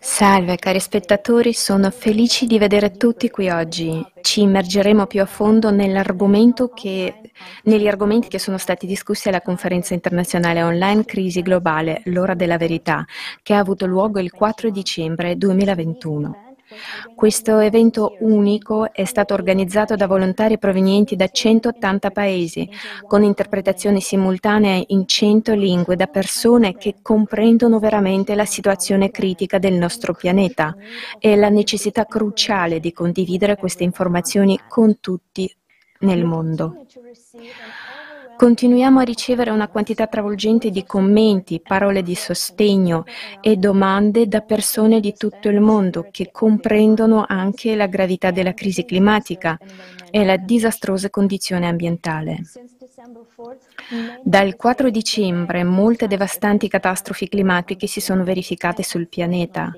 Salve cari spettatori, sono felice di vedere tutti qui oggi. Ci immergeremo più a fondo che, negli argomenti che sono stati discussi alla conferenza internazionale online Crisi globale, l'ora della verità, che ha avuto luogo il 4 dicembre 2021. Questo evento unico è stato organizzato da volontari provenienti da 180 paesi, con interpretazioni simultanee in 100 lingue da persone che comprendono veramente la situazione critica del nostro pianeta e la necessità cruciale di condividere queste informazioni con tutti nel mondo. Continuiamo a ricevere una quantità travolgente di commenti, parole di sostegno e domande da persone di tutto il mondo che comprendono anche la gravità della crisi climatica e la disastrosa condizione ambientale. Dal 4 dicembre molte devastanti catastrofi climatiche si sono verificate sul pianeta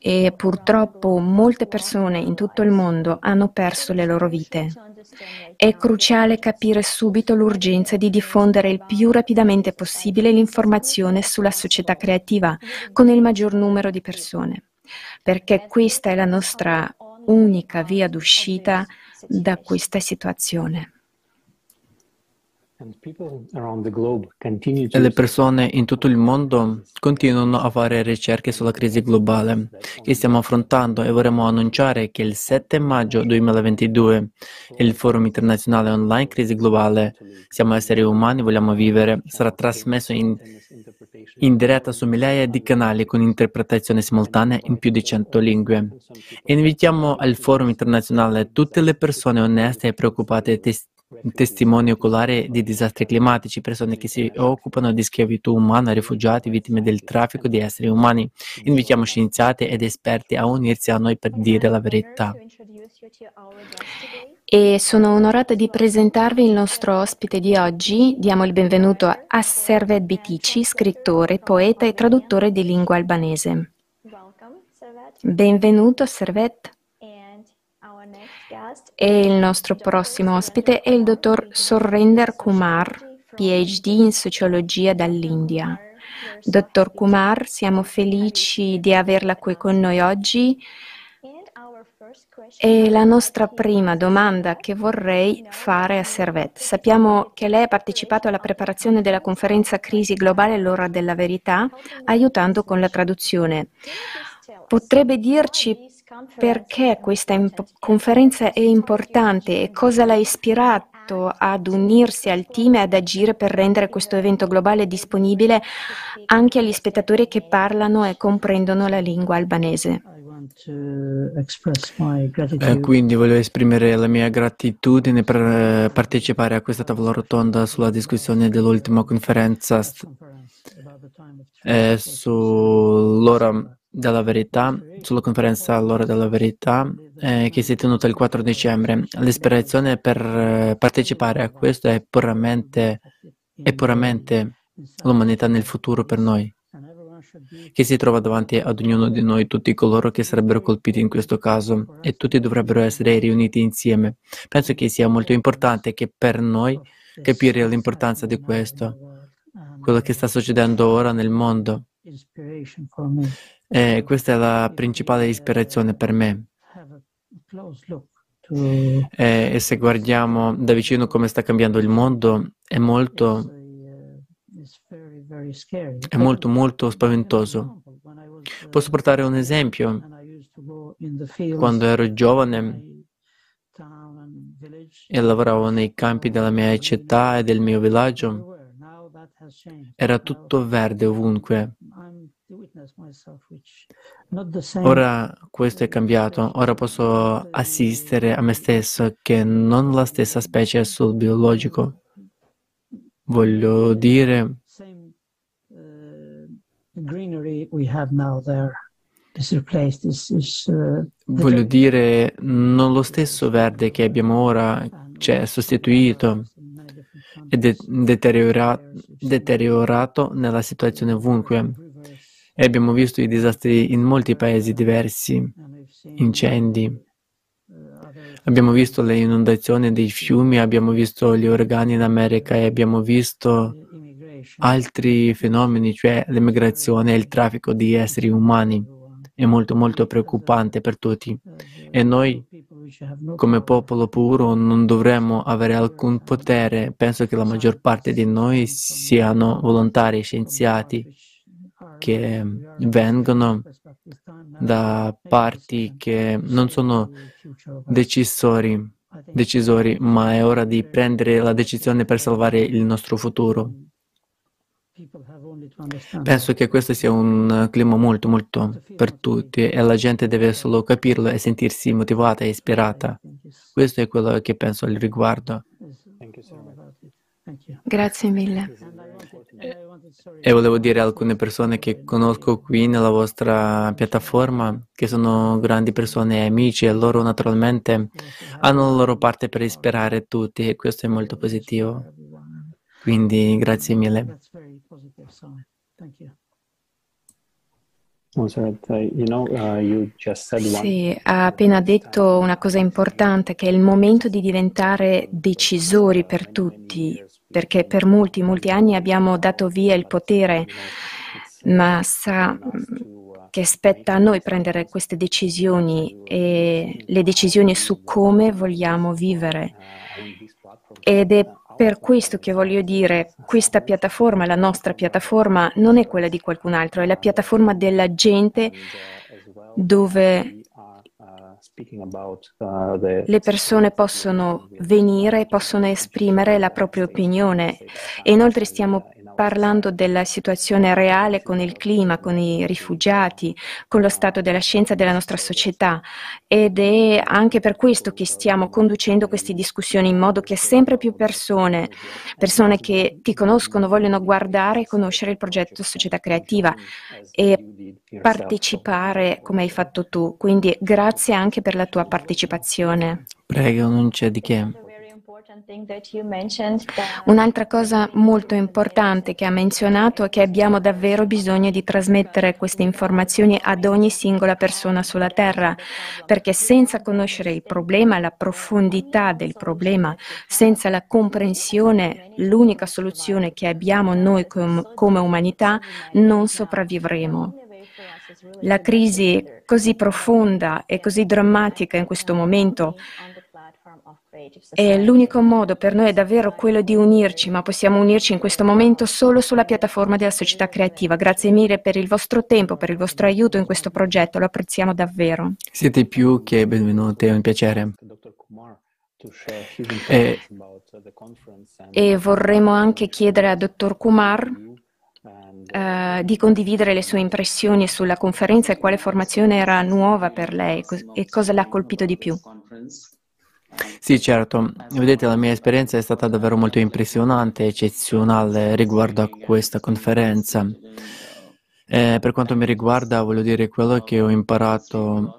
e purtroppo molte persone in tutto il mondo hanno perso le loro vite. È cruciale capire subito l'urgenza di diffondere il più rapidamente possibile l'informazione sulla società creativa con il maggior numero di persone, perché questa è la nostra unica via d'uscita da questa situazione. E le persone in tutto il mondo continuano a fare ricerche sulla crisi globale che stiamo affrontando e vorremmo annunciare che il 7 maggio 2022 il Forum internazionale online Crisi globale Siamo esseri umani, vogliamo vivere sarà trasmesso in, in diretta su migliaia di canali con interpretazione simultanea in più di 100 lingue. Invitiamo al Forum internazionale tutte le persone oneste e preoccupate testimoni oculari di disastri climatici, persone che si occupano di schiavitù umana, rifugiati, vittime del traffico di esseri umani. Invitiamo scienziati ed esperti a unirsi a noi per dire la verità. E sono onorata di presentarvi il nostro ospite di oggi. Diamo il benvenuto a Servet Bitici, scrittore, poeta e traduttore di lingua albanese. Benvenuto Servet. E il nostro prossimo ospite è il dottor Sorrender Kumar, PhD in sociologia dall'India. Dottor Kumar, siamo felici di averla qui con noi oggi. E la nostra prima domanda che vorrei fare a Servet. Sappiamo che lei ha partecipato alla preparazione della conferenza Crisi globale l'ora della verità, aiutando con la traduzione. Potrebbe dirci perché questa imp- conferenza è importante e cosa l'ha ispirato ad unirsi al team e ad agire per rendere questo evento globale disponibile anche agli spettatori che parlano e comprendono la lingua albanese. Eh, quindi voglio esprimere la mia gratitudine per eh, partecipare a questa tavola rotonda sulla discussione dell'ultima conferenza eh, sull'ora della verità, sulla conferenza all'ora della verità eh, che si è tenuta il 4 dicembre. L'ispirazione per eh, partecipare a questo è puramente, è puramente l'umanità nel futuro per noi, che si trova davanti ad ognuno di noi, tutti coloro che sarebbero colpiti in questo caso e tutti dovrebbero essere riuniti insieme. Penso che sia molto importante che per noi capire l'importanza di questo, quello che sta succedendo ora nel mondo e questa è la principale ispirazione per me. E, e se guardiamo da vicino come sta cambiando il mondo, è molto, è molto, molto spaventoso. Posso portare un esempio. Quando ero giovane e lavoravo nei campi della mia città e del mio villaggio, era tutto verde ovunque. Ora questo è cambiato, ora posso assistere a me stesso che non la stessa specie sul biologico. Voglio dire Voglio dire, non lo stesso verde che abbiamo ora, cioè sostituito e de- deteriora- deteriorato nella situazione ovunque. E abbiamo visto i disastri in molti paesi diversi, incendi. Abbiamo visto le inondazioni dei fiumi, abbiamo visto gli uragani in America e abbiamo visto altri fenomeni, cioè l'immigrazione e il traffico di esseri umani. È molto molto preoccupante per tutti e noi come popolo puro non dovremmo avere alcun potere. Penso che la maggior parte di noi siano volontari, scienziati che vengono da parti che non sono decisori, decisori, ma è ora di prendere la decisione per salvare il nostro futuro. Penso che questo sia un clima molto, molto per tutti e la gente deve solo capirlo e sentirsi motivata e ispirata. Questo è quello che penso al riguardo. Grazie mille. E volevo dire a alcune persone che conosco qui nella vostra piattaforma, che sono grandi persone e amici, e loro naturalmente hanno la loro parte per ispirare tutti e questo è molto positivo. Quindi grazie mille. Uh, sì, ha appena detto una cosa importante, che è il momento di diventare decisori per tutti, perché per molti, molti anni abbiamo dato via il potere, ma sa che spetta a noi prendere queste decisioni e le decisioni su come vogliamo vivere. Ed è per questo che voglio dire, questa piattaforma, la nostra piattaforma, non è quella di qualcun altro, è la piattaforma della gente dove le persone possono venire possono esprimere la propria opinione. E inoltre stiamo parlando della situazione reale con il clima, con i rifugiati, con lo stato della scienza della nostra società ed è anche per questo che stiamo conducendo queste discussioni in modo che sempre più persone, persone che ti conoscono, vogliono guardare e conoscere il progetto Società Creativa e partecipare come hai fatto tu. Quindi grazie anche per la tua partecipazione. Prego, non c'è di che. Un'altra cosa molto importante che ha menzionato è che abbiamo davvero bisogno di trasmettere queste informazioni ad ogni singola persona sulla Terra, perché senza conoscere il problema, la profondità del problema, senza la comprensione, l'unica soluzione che abbiamo noi com- come umanità, non sopravvivremo. La crisi così profonda e così drammatica in questo momento e l'unico modo per noi è davvero quello di unirci, ma possiamo unirci in questo momento solo sulla piattaforma della società creativa. Grazie mille per il vostro tempo, per il vostro aiuto in questo progetto, lo apprezziamo davvero. Siete più che benvenuti, è un piacere. E, e vorremmo anche chiedere a Dottor Kumar Uh, di condividere le sue impressioni sulla conferenza e quale formazione era nuova per lei e cosa l'ha colpito di più. Sì, certo. Vedete, la mia esperienza è stata davvero molto impressionante eccezionale riguardo a questa conferenza. Eh, per quanto mi riguarda, voglio dire, quello che ho imparato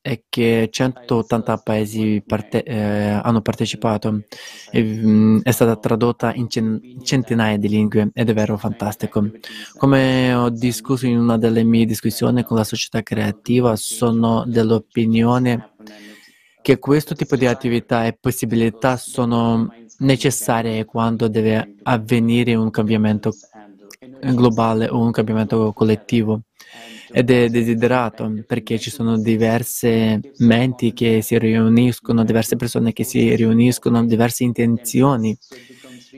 è che 180 paesi parte- eh, hanno partecipato e mh, mm, è stata tradotta in cen- centinaia di lingue ed è vero fantastico. Come ho discusso in una delle mie discussioni con la società creativa, sono dell'opinione che questo tipo di attività e possibilità sono necessarie quando deve avvenire un cambiamento globale o un cambiamento collettivo ed è desiderato perché ci sono diverse menti che si riuniscono, diverse persone che si riuniscono, diverse intenzioni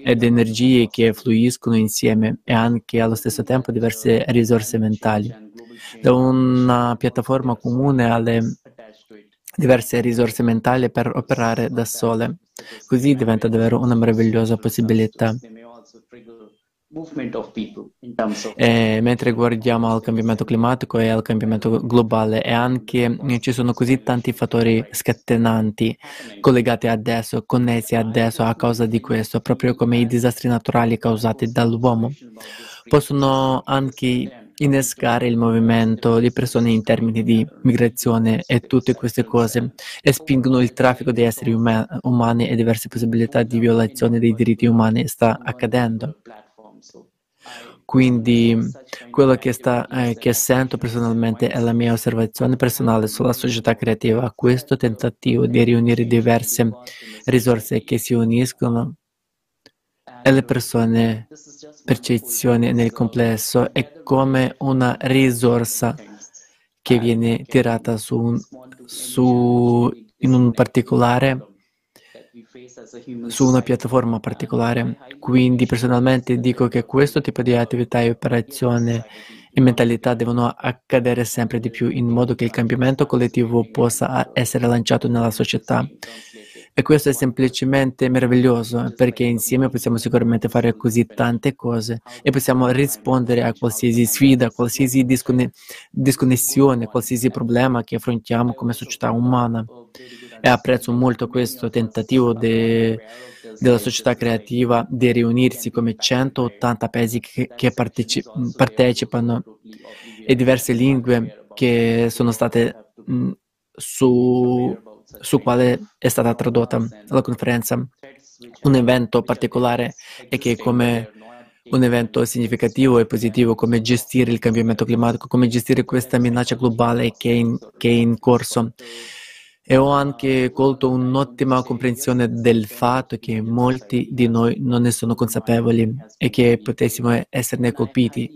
ed energie che fluiscono insieme e anche allo stesso tempo diverse risorse mentali. Da una piattaforma comune alle diverse risorse mentali per operare da sole. Così diventa davvero una meravigliosa possibilità. E mentre guardiamo al cambiamento climatico e al cambiamento globale e anche ci sono così tanti fattori scatenanti collegati adesso, connessi adesso a causa di questo, proprio come i disastri naturali causati dall'uomo, possono anche innescare il movimento di persone in termini di migrazione e tutte queste cose e spingono il traffico di esseri uma- umani e diverse possibilità di violazione dei diritti umani sta accadendo. Quindi quello che, sta, eh, che sento personalmente è la mia osservazione personale sulla società creativa, questo tentativo di riunire diverse risorse che si uniscono e le persone percezione nel complesso è come una risorsa che viene tirata su, su in un particolare su una piattaforma particolare. Quindi personalmente dico che questo tipo di attività e operazione e mentalità devono accadere sempre di più in modo che il cambiamento collettivo possa essere lanciato nella società. E questo è semplicemente meraviglioso perché insieme possiamo sicuramente fare così tante cose e possiamo rispondere a qualsiasi sfida, a qualsiasi disconne- disconnessione, qualsiasi problema che affrontiamo come società umana. E apprezzo molto questo tentativo de- della società creativa di riunirsi come 180 paesi che, che parteci- partecipano e diverse lingue che sono state mh, su, su quale è stata tradotta la conferenza. Un evento particolare e che come un evento significativo e positivo come gestire il cambiamento climatico, come gestire questa minaccia globale che è in, che è in corso e ho anche colto un'ottima comprensione del fatto che molti di noi non ne sono consapevoli e che potessimo esserne colpiti.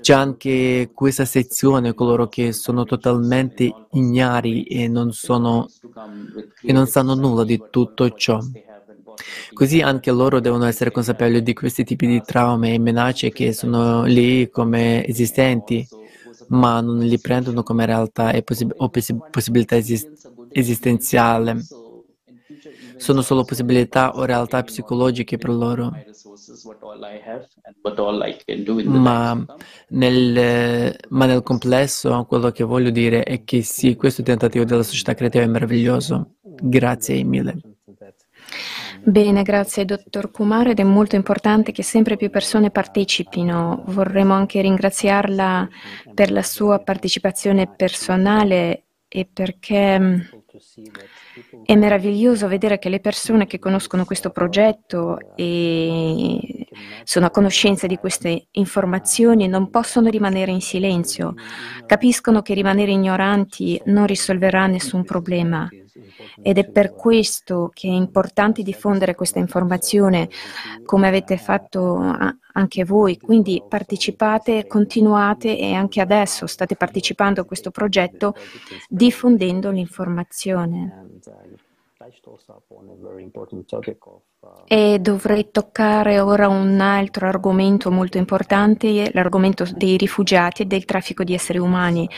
C'è anche questa sezione, coloro che sono totalmente ignari e non, sono, e non sanno nulla di tutto ciò. Così anche loro devono essere consapevoli di questi tipi di traumi e minacce che sono lì come esistenti, ma non li prendono come realtà posib- o possibilità esistenti esistenziale. Sono solo possibilità o realtà psicologiche per loro. Ma nel, ma nel complesso quello che voglio dire è che sì, questo tentativo della società creativa è meraviglioso. Grazie mille. Bene, grazie dottor Kumar ed è molto importante che sempre più persone partecipino. Vorremmo anche ringraziarla per la sua partecipazione personale e perché è meraviglioso vedere che le persone che conoscono questo progetto e sono a conoscenza di queste informazioni non possono rimanere in silenzio, capiscono che rimanere ignoranti non risolverà nessun problema ed è per questo che è importante diffondere questa informazione come avete fatto anche voi. Quindi partecipate, continuate e anche adesso state partecipando a questo progetto diffondendo l'informazione. E dovrei toccare ora un altro argomento molto importante, l'argomento dei rifugiati e del traffico di esseri umani.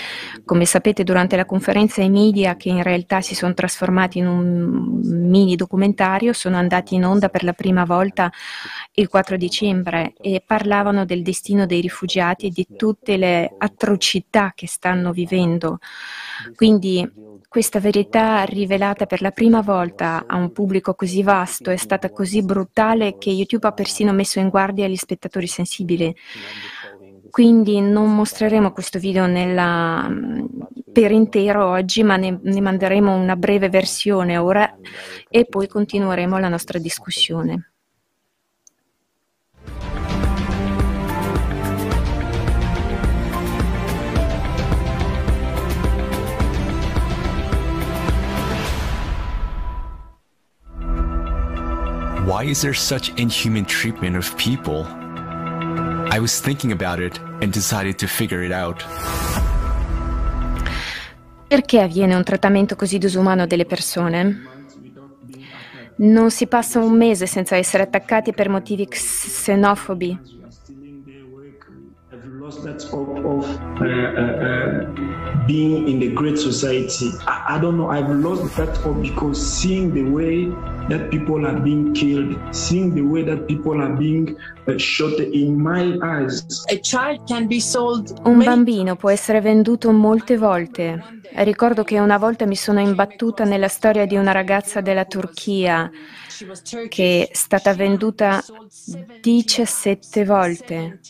Come sapete, durante la conferenza i media, che in realtà si sono trasformati in un mini documentario, sono andati in onda per la prima volta il 4 dicembre e parlavano del destino dei rifugiati e di tutte le atrocità che stanno vivendo. Quindi questa verità rivelata per la prima volta a un pubblico così vasto è stata così brutale che YouTube ha persino messo in guardia gli spettatori sensibili. Quindi non mostreremo questo video nella, per intero oggi, ma ne, ne manderemo una breve versione ora e poi continueremo la nostra discussione. Why is there such inhuman treatment of people? I was thinking about it and decided to figure it out. Perché avviene un trattamento così disumano delle persone? Non si passa un mese senza essere attaccati per motivi xenofobi lost that hope of uh, uh, uh, being in the great society. I, I, don't know. I've lost that hope because seeing the way that people are being killed, seeing the way that people are being uh, shot in my eyes. A child can be sold. Un bambino può essere venduto molte volte. Ricordo che una volta mi sono imbattuta nella storia di una ragazza della Turchia che è stata venduta 17 volte,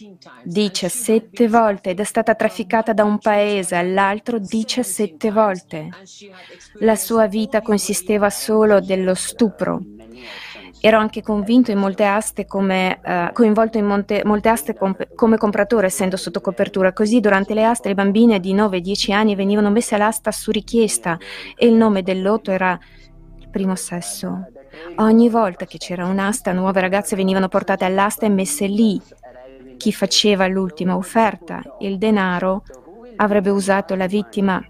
17 volte ed è stata trafficata da un paese all'altro 17 volte. La sua vita consisteva solo dello stupro. Ero anche convinto in molte aste come, uh, coinvolto in monte, molte aste comp- come compratore, essendo sotto copertura. Così durante le aste le bambine di 9-10 anni venivano messe all'asta su richiesta e il nome del lotto era il primo sesso. Ogni volta che c'era un'asta, nuove ragazze venivano portate all'asta e messe lì. Chi faceva l'ultima offerta, il denaro, avrebbe usato la vittima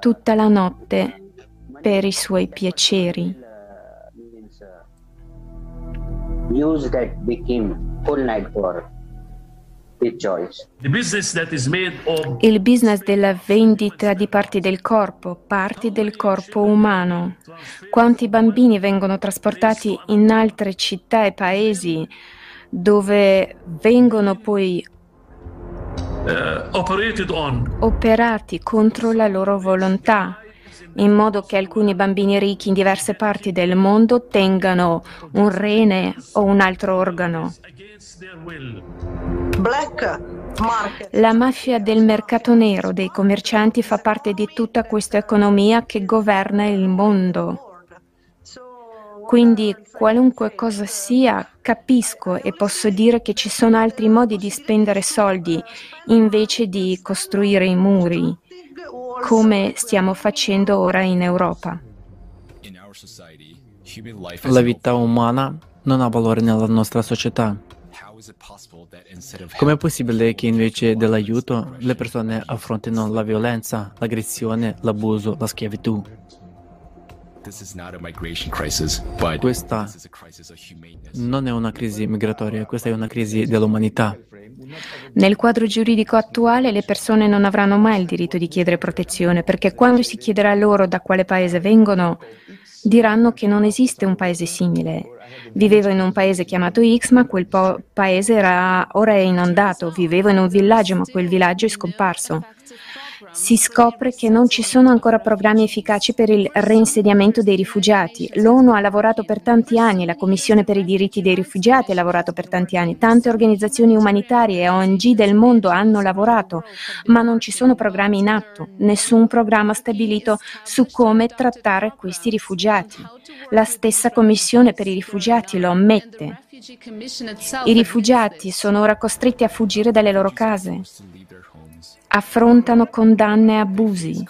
tutta la notte per i suoi piaceri. Use that became full night for il business della vendita di parti del corpo, parti del corpo umano. Quanti bambini vengono trasportati in altre città e paesi dove vengono poi uh, operati contro la loro volontà, in modo che alcuni bambini ricchi in diverse parti del mondo tengano un rene o un altro organo. La mafia del mercato nero dei commercianti fa parte di tutta questa economia che governa il mondo. Quindi qualunque cosa sia, capisco e posso dire che ci sono altri modi di spendere soldi invece di costruire i muri, come stiamo facendo ora in Europa. La vita umana non ha valore nella nostra società. Com'è possibile che invece dell'aiuto le persone affrontino la violenza, l'aggressione, l'abuso, la schiavitù? Questa non è una crisi migratoria, questa è una crisi dell'umanità. Nel quadro giuridico attuale le persone non avranno mai il diritto di chiedere protezione perché quando si chiederà loro da quale paese vengono, diranno che non esiste un paese simile Vivevo in un paese chiamato X, ma quel po- paese era, ora è inondato. Vivevo in un villaggio, ma quel villaggio è scomparso si scopre che non ci sono ancora programmi efficaci per il reinsediamento dei rifugiati. L'ONU ha lavorato per tanti anni, la Commissione per i diritti dei rifugiati ha lavorato per tanti anni, tante organizzazioni umanitarie e ONG del mondo hanno lavorato, ma non ci sono programmi in atto, nessun programma stabilito su come trattare questi rifugiati. La stessa Commissione per i rifugiati lo ammette. I rifugiati sono ora costretti a fuggire dalle loro case affrontano condanne e abusi,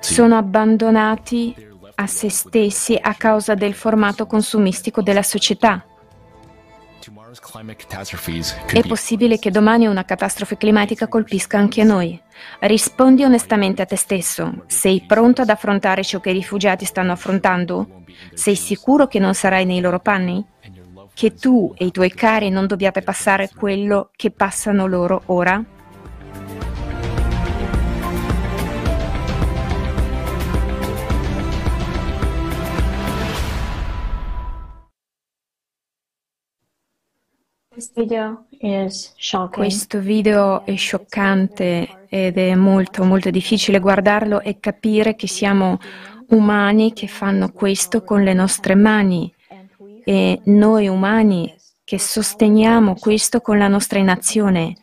sono abbandonati a se stessi a causa del formato consumistico della società. È possibile che domani una catastrofe climatica colpisca anche noi. Rispondi onestamente a te stesso. Sei pronto ad affrontare ciò che i rifugiati stanno affrontando? Sei sicuro che non sarai nei loro panni? Che tu e i tuoi cari non dobbiate passare quello che passano loro ora? Questo video è scioccante ed è molto molto difficile guardarlo e capire che siamo umani che fanno questo con le nostre mani e noi umani che sosteniamo questo con la nostra inazione.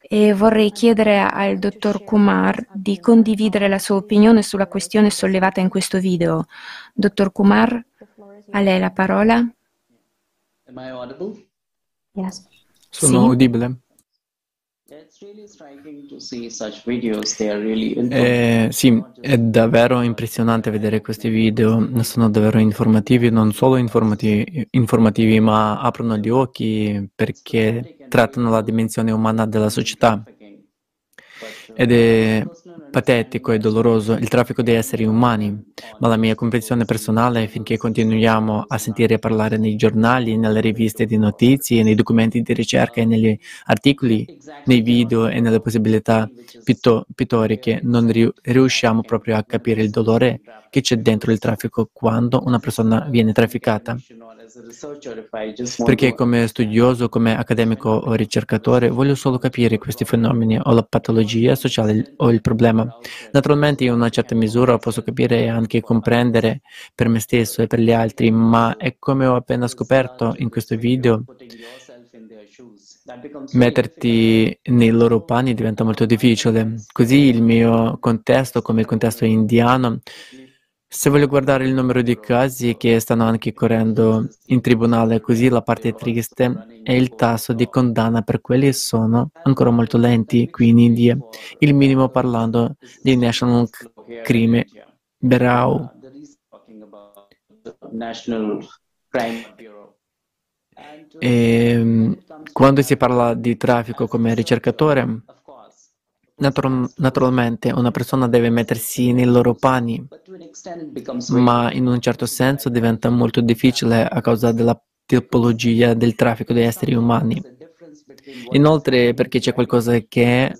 E vorrei chiedere al dottor Kumar di condividere la sua opinione sulla questione sollevata in questo video. Dottor Kumar, a lei la parola. Am I audible? Yes. Sono sì. udibile? Eh, sì, è davvero impressionante vedere questi video, sono davvero informativi, non solo informativi, informativi, ma aprono gli occhi perché trattano la dimensione umana della società. Ed è patetico e doloroso il traffico di esseri umani, ma la mia convinzione personale finché continuiamo a sentire parlare nei giornali, nelle riviste di notizie, nei documenti di ricerca e negli articoli, nei video e nelle possibilità pitto- pittoriche, non riusciamo proprio a capire il dolore che c'è dentro il traffico quando una persona viene trafficata. Perché come studioso, come accademico o ricercatore voglio solo capire questi fenomeni o la patologia sociale o il problema. Naturalmente in una certa misura posso capire e anche comprendere per me stesso e per gli altri, ma è come ho appena scoperto in questo video, metterti nei loro panni diventa molto difficile. Così il mio contesto, come il contesto indiano, se voglio guardare il numero di casi che stanno anche correndo in tribunale, così la parte triste è il tasso di condanna per quelli sono ancora molto lenti qui in India, il minimo parlando di National Crime Bureau. E ehm, quando si parla di traffico come ricercatore, naturalmente una persona deve mettersi nei loro panni, ma in un certo senso diventa molto difficile a causa della tipologia del traffico di esseri umani. Inoltre perché c'è qualcosa che è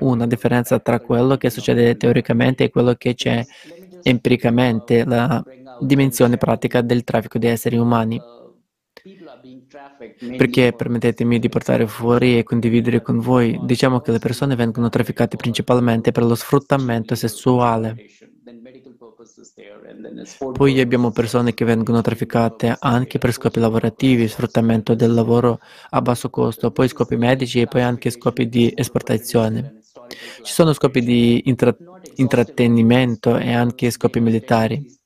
una differenza tra quello che succede teoricamente e quello che c'è empiricamente, la dimensione pratica del traffico di esseri umani. Perché permettetemi di portare fuori e condividere con voi, diciamo che le persone vengono trafficate principalmente per lo sfruttamento sessuale. Poi abbiamo persone che vengono trafficate anche per scopi lavorativi, sfruttamento del lavoro a basso costo, poi scopi medici e poi anche scopi di esportazione. Ci sono scopi di intra- intrattenimento e anche scopi militari.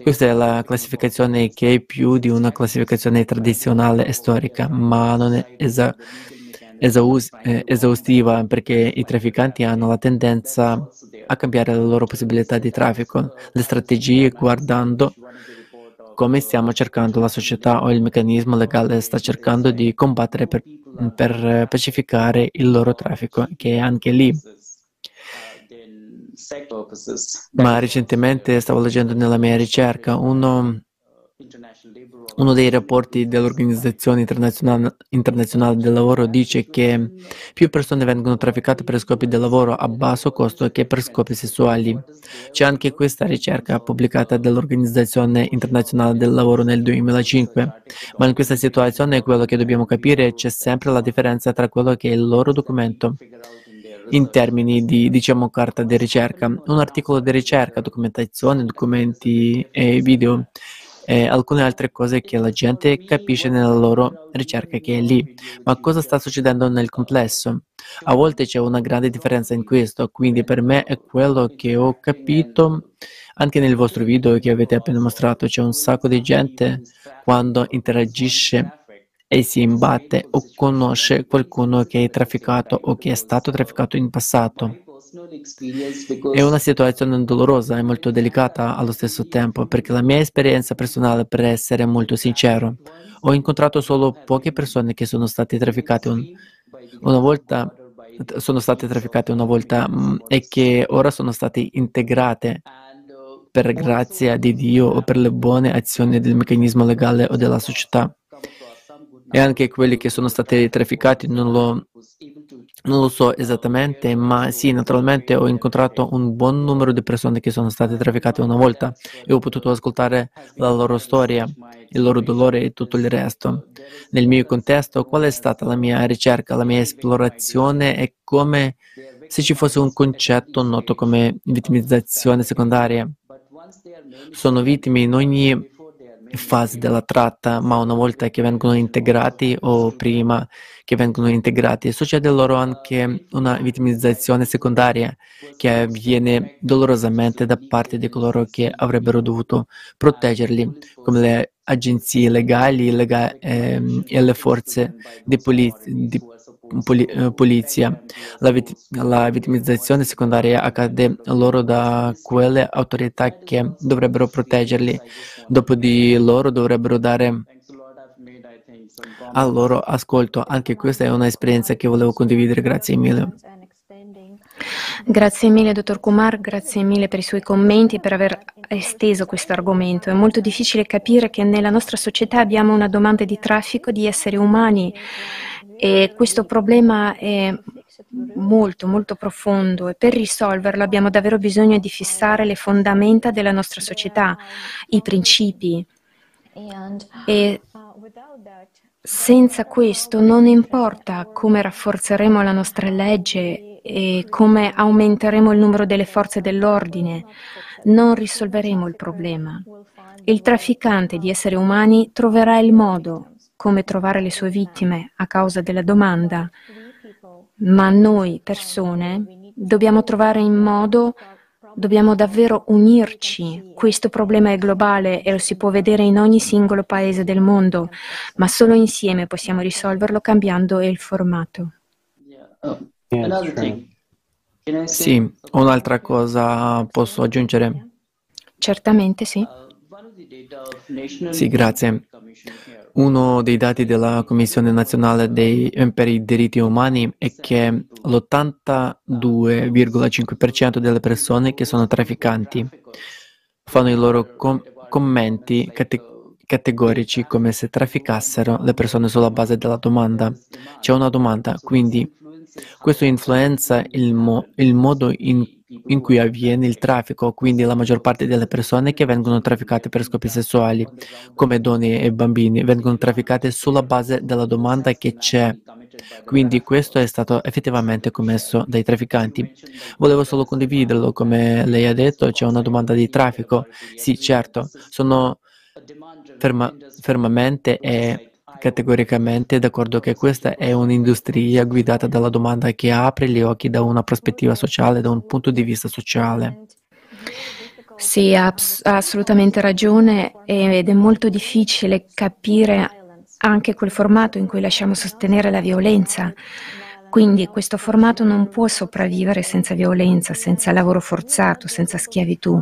Questa è la classificazione che è più di una classificazione tradizionale e storica, ma non è esa- esaus- eh, esaustiva perché i trafficanti hanno la tendenza a cambiare le loro possibilità di traffico, le strategie guardando come stiamo cercando la società o il meccanismo legale sta cercando di combattere per, per pacificare il loro traffico, che è anche lì ma recentemente stavo leggendo nella mia ricerca uno, uno dei rapporti dell'Organizzazione internazionale, internazionale, del lavoro dice che più persone vengono trafficate per scopi di lavoro a basso costo che per scopi sessuali. C'è anche questa ricerca pubblicata dall'Organizzazione internazionale del lavoro nel 2005, ma in questa situazione quello che dobbiamo capire c'è sempre la differenza tra quello che è il loro documento in termini di diciamo, carta di ricerca. Un articolo di ricerca, documentazione, documenti e video e alcune altre cose che la gente capisce nella loro ricerca che è lì. Ma cosa sta succedendo nel complesso? A volte c'è una grande differenza in questo, quindi per me è quello che ho capito anche nel vostro video che avete appena mostrato. C'è un sacco di gente quando interagisce e si imbatte o conosce qualcuno che è trafficato o che è stato trafficato in passato. È una situazione dolorosa e molto delicata allo stesso tempo perché la mia esperienza personale, per essere molto sincero, ho incontrato solo poche persone che sono state trafficate un, una volta sono state trafficate una volta mm, e che ora sono state integrate per grazia di Dio o per le buone azioni del meccanismo legale o della società e anche quelli che sono stati trafficati non lo, non lo, so esattamente, ma sì, naturalmente ho incontrato un buon numero di persone che sono state trafficate una volta e ho potuto ascoltare la loro storia, il loro dolore e tutto il resto. Nel mio contesto, qual è stata la mia ricerca, la mia esplorazione è come se ci fosse un concetto noto come vittimizzazione secondaria. Sono vittime in ogni fase della tratta, ma una volta che vengono integrati o prima che vengono integrati, succede loro anche una vittimizzazione secondaria che avviene dolorosamente da parte di coloro che avrebbero dovuto proteggerli, come le agenzie legali lega- ehm, e le forze di, poliz- di polizia. La, vit- la, vittimizzazione secondaria accade loro da quelle autorità che dovrebbero proteggerli, dopo di loro dovrebbero dare al loro ascolto. Anche questa è un'esperienza che volevo condividere. Grazie mille. Grazie mille, dottor Kumar, grazie mille per i suoi commenti e per aver esteso questo argomento. È molto difficile capire che nella nostra società abbiamo una domanda di traffico di esseri umani e questo problema è molto, molto profondo e per risolverlo abbiamo davvero bisogno di fissare le fondamenta della nostra società, i principi. E senza questo non importa come rafforzeremo la nostra legge e come aumenteremo il numero delle forze dell'ordine, non risolveremo il problema. Il trafficante di esseri umani troverà il modo come trovare le sue vittime a causa della domanda, ma noi persone dobbiamo trovare in modo, dobbiamo davvero unirci. Questo problema è globale e lo si può vedere in ogni singolo paese del mondo, ma solo insieme possiamo risolverlo cambiando il formato. Sì, un'altra cosa posso aggiungere? Certamente sì. Sì, grazie. Uno dei dati della Commissione nazionale dei, per i diritti umani è che l'82,5% delle persone che sono trafficanti fanno i loro com- commenti cate- categorici come se trafficassero le persone sulla base della domanda. C'è una domanda, quindi questo influenza il, mo- il modo in in cui avviene il traffico, quindi la maggior parte delle persone che vengono trafficate per scopi sessuali, come donne e bambini, vengono trafficate sulla base della domanda che c'è. Quindi questo è stato effettivamente commesso dai trafficanti. Volevo solo condividerlo, come lei ha detto, c'è una domanda di traffico. Sì, certo, sono ferma, fermamente e categoricamente d'accordo che questa è un'industria guidata dalla domanda che apre gli occhi da una prospettiva sociale, da un punto di vista sociale. Sì, ha, ha assolutamente ragione ed è molto difficile capire anche quel formato in cui lasciamo sostenere la violenza. Quindi questo formato non può sopravvivere senza violenza, senza lavoro forzato, senza schiavitù.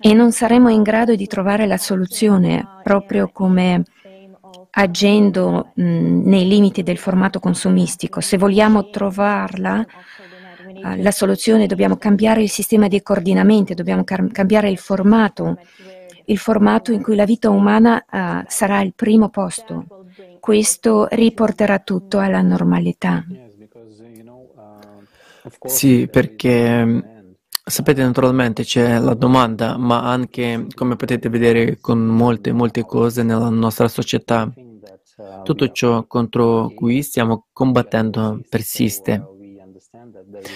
E non saremo in grado di trovare la soluzione proprio come agendo mh, nei limiti del formato consumistico. Se vogliamo trovarla, uh, la soluzione dobbiamo cambiare il sistema di coordinamento, dobbiamo car- cambiare il formato, il formato in cui la vita umana uh, sarà al primo posto. Questo riporterà tutto alla normalità. Sì, perché sapete naturalmente c'è la domanda, ma anche come potete vedere con molte, molte cose nella nostra società, tutto ciò contro cui stiamo combattendo persiste.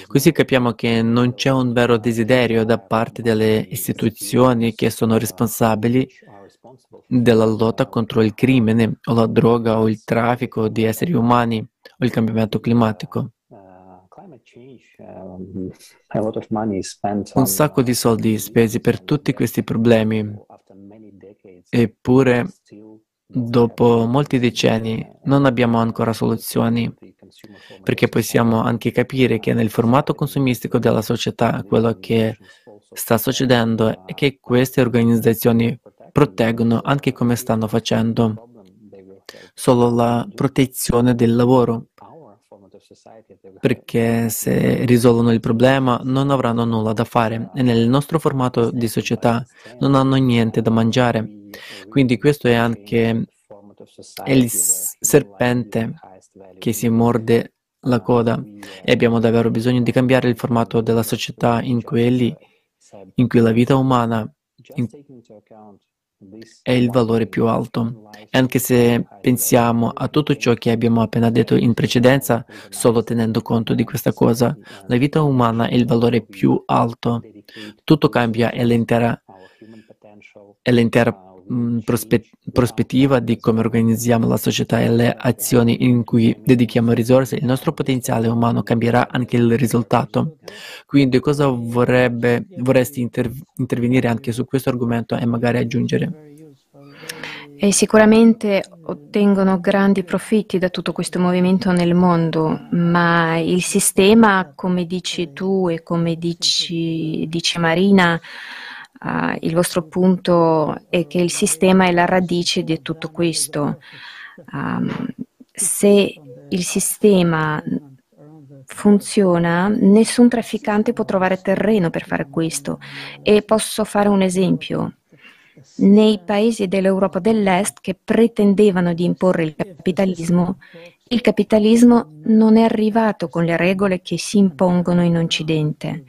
Così capiamo che non c'è un vero desiderio da parte delle istituzioni che sono responsabili della lotta contro il crimine o la droga o il traffico di esseri umani o il cambiamento climatico. Un sacco di soldi spesi per tutti questi problemi, eppure dopo molti decenni non abbiamo ancora soluzioni, perché possiamo anche capire che nel formato consumistico della società quello che sta succedendo è che queste organizzazioni proteggono anche come stanno facendo. Solo la protezione del lavoro perché se risolvono il problema non avranno nulla da fare e nel nostro formato di società non hanno niente da mangiare. Quindi questo è anche il serpente che si morde la coda. E abbiamo davvero bisogno di cambiare il formato della società in, quelli, in cui la vita umana in, è il valore più alto. E anche se pensiamo a tutto ciò che abbiamo appena detto in precedenza, solo tenendo conto di questa cosa, la vita umana è il valore più alto. Tutto cambia e l'intera, e l'intera prospettiva di come organizziamo la società e le azioni in cui dedichiamo risorse, il nostro potenziale umano cambierà anche il risultato. Quindi cosa vorrebbe, vorresti inter- intervenire anche su questo argomento e magari aggiungere? E sicuramente ottengono grandi profitti da tutto questo movimento nel mondo, ma il sistema, come dici tu e come dici, dice Marina, Uh, il vostro punto è che il sistema è la radice di tutto questo. Um, se il sistema funziona, nessun trafficante può trovare terreno per fare questo. E posso fare un esempio. Nei paesi dell'Europa dell'Est che pretendevano di imporre il capitalismo, il capitalismo non è arrivato con le regole che si impongono in Occidente.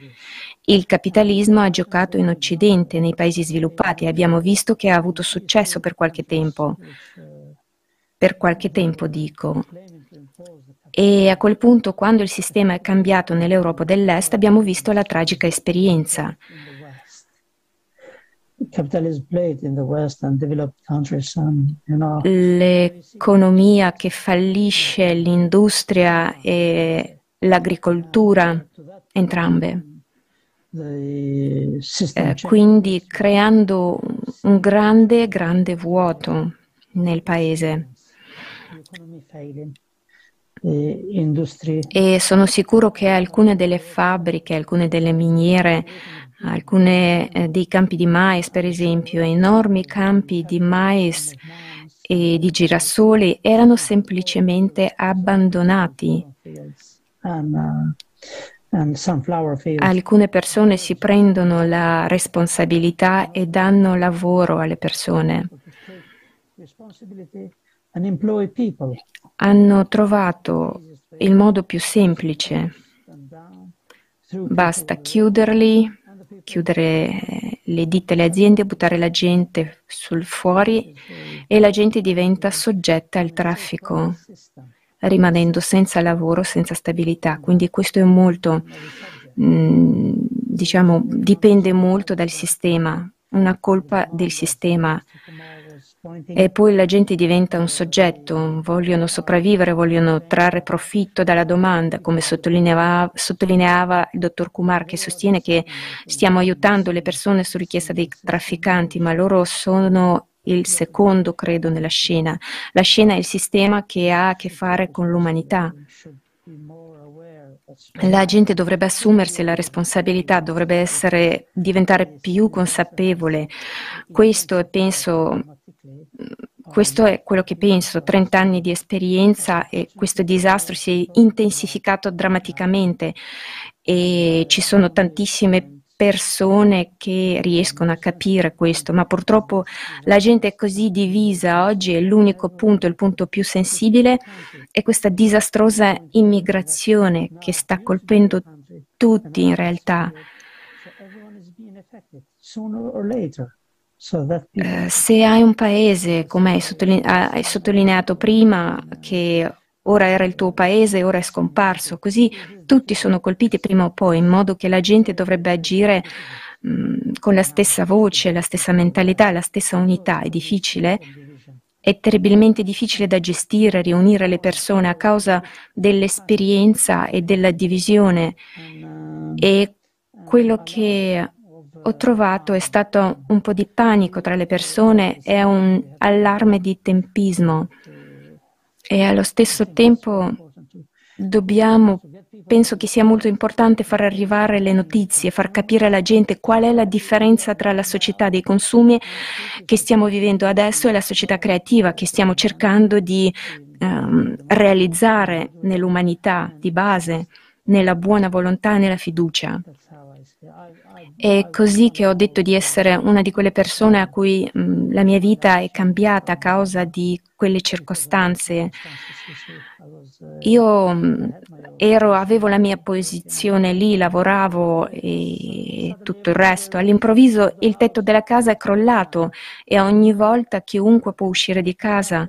Il capitalismo ha giocato in Occidente, nei paesi sviluppati, e abbiamo visto che ha avuto successo per qualche tempo. Per qualche tempo, dico. E a quel punto, quando il sistema è cambiato nell'Europa dell'Est, abbiamo visto la tragica esperienza. L'economia che fallisce, l'industria e l'agricoltura, entrambe eh, quindi creando un grande, grande vuoto nel paese. E sono sicuro che alcune delle fabbriche, alcune delle miniere Alcuni eh, dei campi di mais, per esempio, enormi campi di mais e di girasoli erano semplicemente abbandonati. Alcune persone si prendono la responsabilità e danno lavoro alle persone. Hanno trovato il modo più semplice. Basta chiuderli, chiudere le ditte, le aziende, buttare la gente sul fuori e la gente diventa soggetta al traffico, rimanendo senza lavoro, senza stabilità. Quindi questo è molto, mm, diciamo, dipende molto dal sistema, una colpa del sistema e poi la gente diventa un soggetto, vogliono sopravvivere, vogliono trarre profitto dalla domanda, come sottolineava, sottolineava, il dottor Kumar che sostiene che stiamo aiutando le persone su richiesta dei trafficanti, ma loro sono il secondo, credo, nella scena. La scena è il sistema che ha a che fare con l'umanità. La gente dovrebbe assumersi la responsabilità, dovrebbe essere, diventare più consapevole. Questo penso, questo è quello che penso, 30 anni di esperienza e questo disastro si è intensificato drammaticamente e ci sono tantissime persone che riescono a capire questo, ma purtroppo la gente è così divisa oggi e l'unico punto, il punto più sensibile è questa disastrosa immigrazione che sta colpendo tutti in realtà. Eh, se hai un paese, come hai, sottoline- hai sottolineato prima, che ora era il tuo paese, ora è scomparso, così tutti sono colpiti prima o poi, in modo che la gente dovrebbe agire mh, mm, con la stessa voce, la stessa mentalità, la stessa unità. È difficile, è terribilmente difficile da gestire, riunire le persone a causa dell'esperienza e della divisione. E quello che ho trovato è stato un po' di panico tra le persone e un allarme di tempismo e allo stesso tempo dobbiamo, penso che sia molto importante far arrivare le notizie, far capire alla gente qual è la differenza tra la società dei consumi che stiamo vivendo adesso e la società creativa che stiamo cercando di um, realizzare nell'umanità di base, nella buona volontà e nella fiducia. È così che ho detto di essere una di quelle persone a cui mh, la mia vita è cambiata a causa di quelle circostanze. Io ero, avevo la mia posizione lì, lavoravo e tutto il resto. All'improvviso il tetto della casa è crollato e ogni volta chiunque può uscire di casa.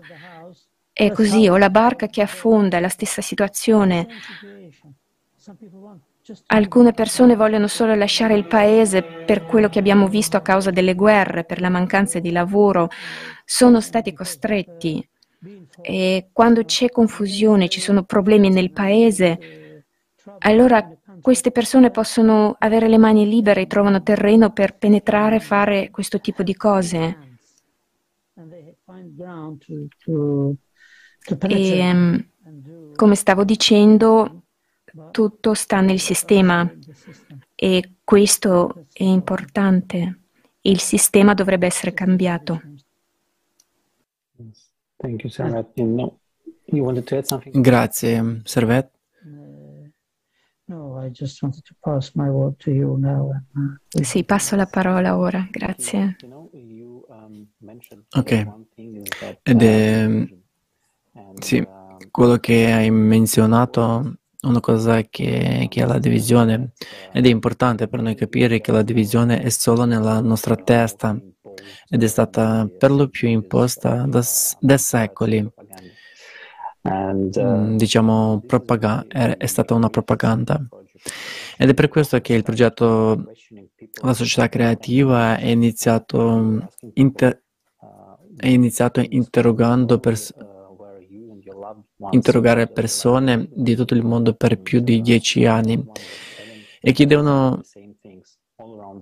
È così, ho la barca che affonda, è la stessa situazione. Alcune persone vogliono solo lasciare il paese per quello che abbiamo visto a causa delle guerre, per la mancanza di lavoro. Sono stati costretti. E quando c'è confusione, ci sono problemi nel paese, allora queste persone possono avere le mani libere e trovano terreno per penetrare e fare questo tipo di cose. E, ehm, come stavo dicendo, tutto sta nel sistema e questo è importante. Il sistema dovrebbe essere cambiato. Grazie, Servet. Sì, passo la parola ora, grazie. Ok. Ed è, sì, quello che hai menzionato una cosa che, che, è la divisione ed è importante per noi capire che la divisione è solo nella nostra testa ed è stata per lo più imposta da, da secoli. Mm, diciamo, propaga- è, stata una propaganda. Ed è per questo che il progetto La società creativa è iniziato, inter- è iniziato interrogando pers- interrogare persone di tutto il mondo per più di dieci anni e chiedevano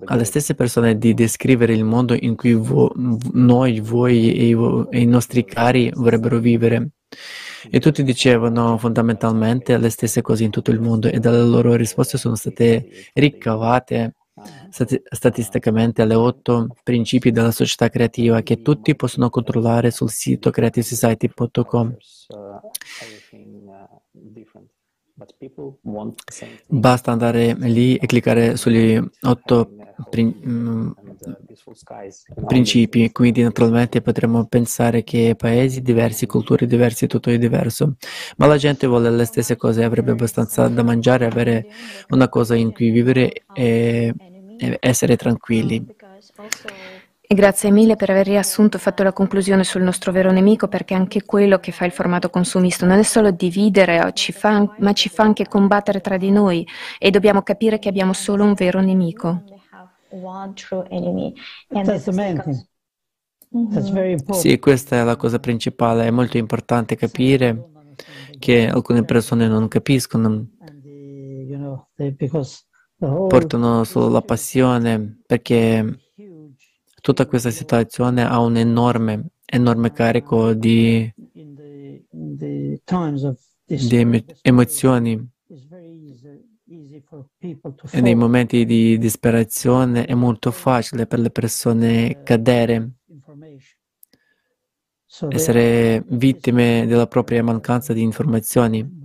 alle stesse persone di descrivere il mondo in cui vo- noi, voi e, vo- e i nostri cari vorrebbero vivere. E tutti dicevano fondamentalmente le stesse cose in tutto il mondo e dalle loro risposte sono state ricavate stati- statisticamente alle otto principi della società creativa che tutti possono controllare sul sito creativesociety.com. Basta andare lì e cliccare sugli otto prin- mm, principi, quindi naturalmente potremmo pensare che paesi diversi, culture diverse, tutto è diverso, ma la gente vuole le stesse cose, avrebbe abbastanza da mangiare, avere una cosa in cui vivere e essere tranquilli. E grazie mille per aver riassunto e fatto la conclusione sul nostro vero nemico, perché anche quello che fa il formato consumista non è solo dividere, ci fa, ma ci fa anche combattere tra di noi. E dobbiamo capire che abbiamo solo un vero nemico. Sì, questa è la cosa principale, è molto importante capire che alcune persone non capiscono, portano solo la passione perché tutta questa situazione ha un enorme, enorme carico di, di emozioni e nei momenti di disperazione è molto facile per le persone cadere, essere vittime della propria mancanza di informazioni.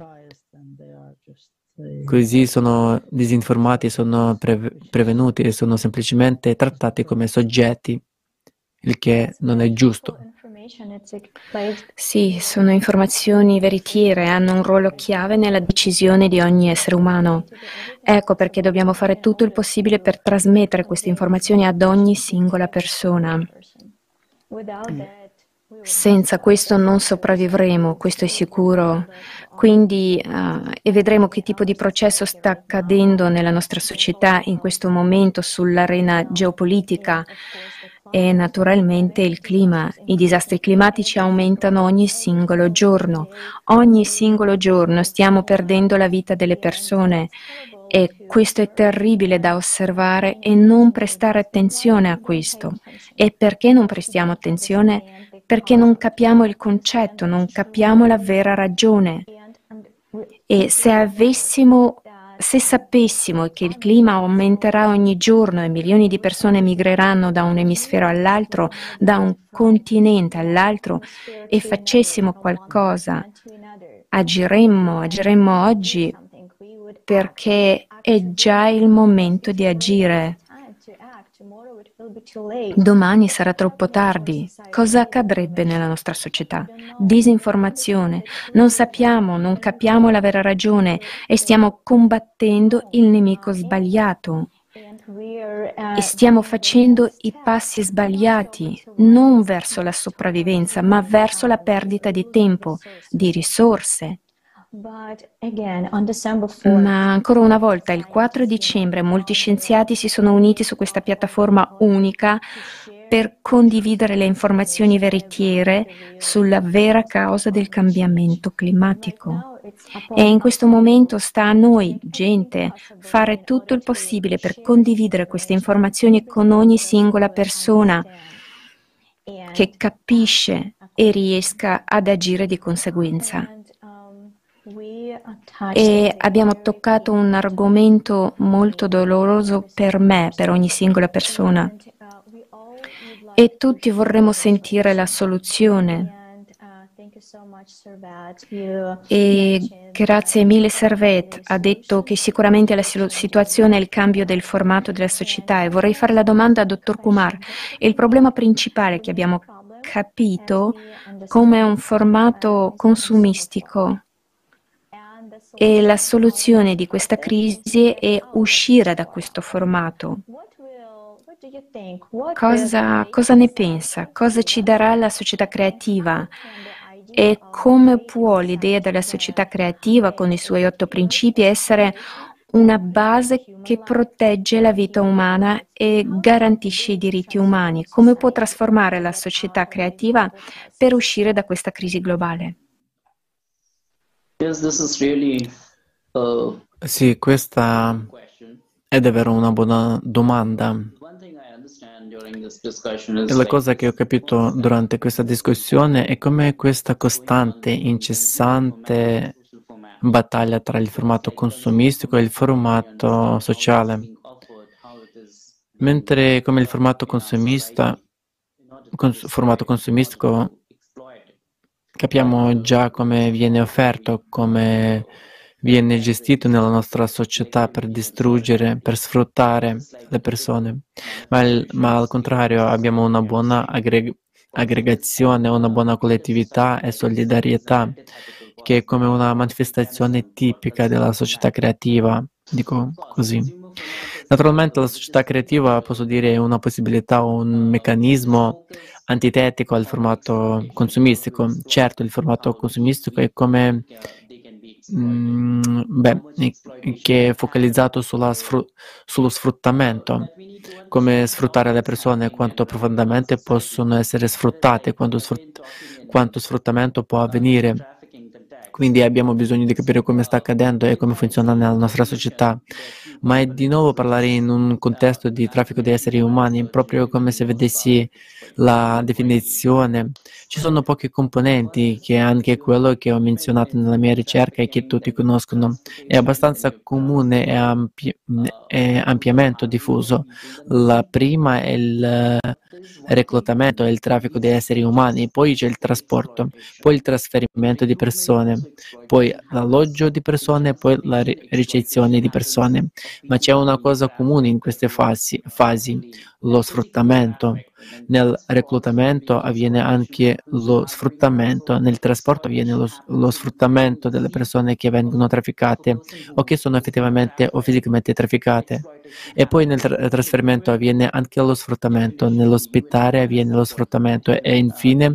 Così sono disinformati, sono pre- prevenuti e sono semplicemente trattati come soggetti, il che non è giusto. Sì, sono informazioni veritiere, hanno un ruolo chiave nella decisione di ogni essere umano. Ecco perché dobbiamo fare tutto il possibile per trasmettere queste informazioni ad ogni singola persona. Senza questo non sopravvivremo, questo è sicuro. Quindi, uh, e vedremo che tipo di processo sta accadendo nella nostra società in questo momento sull'arena geopolitica e naturalmente il clima. I disastri climatici aumentano ogni singolo giorno. Ogni singolo giorno stiamo perdendo la vita delle persone e questo è terribile da osservare e non prestare attenzione a questo. E perché non prestiamo attenzione? Perché non capiamo il concetto, non capiamo la vera ragione. E se avessimo se sapessimo che il clima aumenterà ogni giorno e milioni di persone migreranno da un emisfero all'altro, da un continente all'altro e facessimo qualcosa, agiremmo, agiremmo oggi perché è già il momento di agire. Domani sarà troppo tardi. Cosa accadrebbe nella nostra società? Disinformazione. Non sappiamo, non capiamo la vera ragione e stiamo combattendo il nemico sbagliato. E stiamo facendo i passi sbagliati, non verso la sopravvivenza, ma verso la perdita di tempo, di risorse, ma ancora una volta, il 4 dicembre, molti scienziati si sono uniti su questa piattaforma unica per condividere le informazioni veritiere sulla vera causa del cambiamento climatico. E in questo momento sta a noi, gente, fare tutto il possibile per condividere queste informazioni con ogni singola persona che capisce e riesca ad agire di conseguenza. E abbiamo toccato un argomento molto doloroso per me, per ogni singola persona. E tutti vorremmo sentire la soluzione. E grazie mille Servet ha detto che sicuramente la situazione è il cambio del formato della società e vorrei fare la domanda al dottor Kumar. Il problema principale che abbiamo capito come un formato consumistico e la soluzione di questa crisi è uscire da questo formato. Cosa, cosa, ne pensa? Cosa ci darà la società creativa? E come può l'idea della società creativa con i suoi otto principi essere una base che protegge la vita umana e garantisce i diritti umani? Come può trasformare la società creativa per uscire da questa crisi globale? Sì, questa è davvero una buona domanda. E la cosa che ho capito durante questa discussione è come questa costante, incessante battaglia tra il formato consumistico e il formato sociale mentre come il formato consumista, cons- formato consumistico capiamo già come viene offerto, come viene gestito nella nostra società per distruggere, per sfruttare le persone, ma, il, ma al contrario abbiamo una buona aggreg- aggregazione, una buona collettività e solidarietà che è come una manifestazione tipica della società creativa, dico così. Naturalmente la società creativa, posso dire, è una possibilità, un meccanismo antitetico al formato consumistico. Certo, il formato consumistico è come mm, beh, che è focalizzato sfru- sullo sfruttamento, come sfruttare le persone, quanto profondamente possono essere sfruttate, quanto, sfrutt- quanto sfruttamento può avvenire. Quindi abbiamo bisogno di capire come sta accadendo e come funziona nella nostra società ma è di nuovo parlare in un contesto di traffico di esseri umani, proprio come se vedessi la definizione. Ci sono pochi componenti, che è anche quello che ho menzionato nella mia ricerca e che tutti conoscono. È abbastanza comune e, ampi- ampiamente diffuso. La prima è il reclutamento il traffico di esseri umani, poi c'è il trasporto, poi il trasferimento di persone, poi l'alloggio di persone, poi la ricezione di persone. Ma c'è una cosa comune in queste fasi, fasi lo sfruttamento. Nel reclutamento avviene anche lo sfruttamento, nel trasporto avviene lo, lo, sfruttamento delle persone che vengono trafficate o che sono effettivamente o fisicamente trafficate. E poi nel tra- trasferimento avviene anche lo sfruttamento, nell'ospitare avviene lo sfruttamento e infine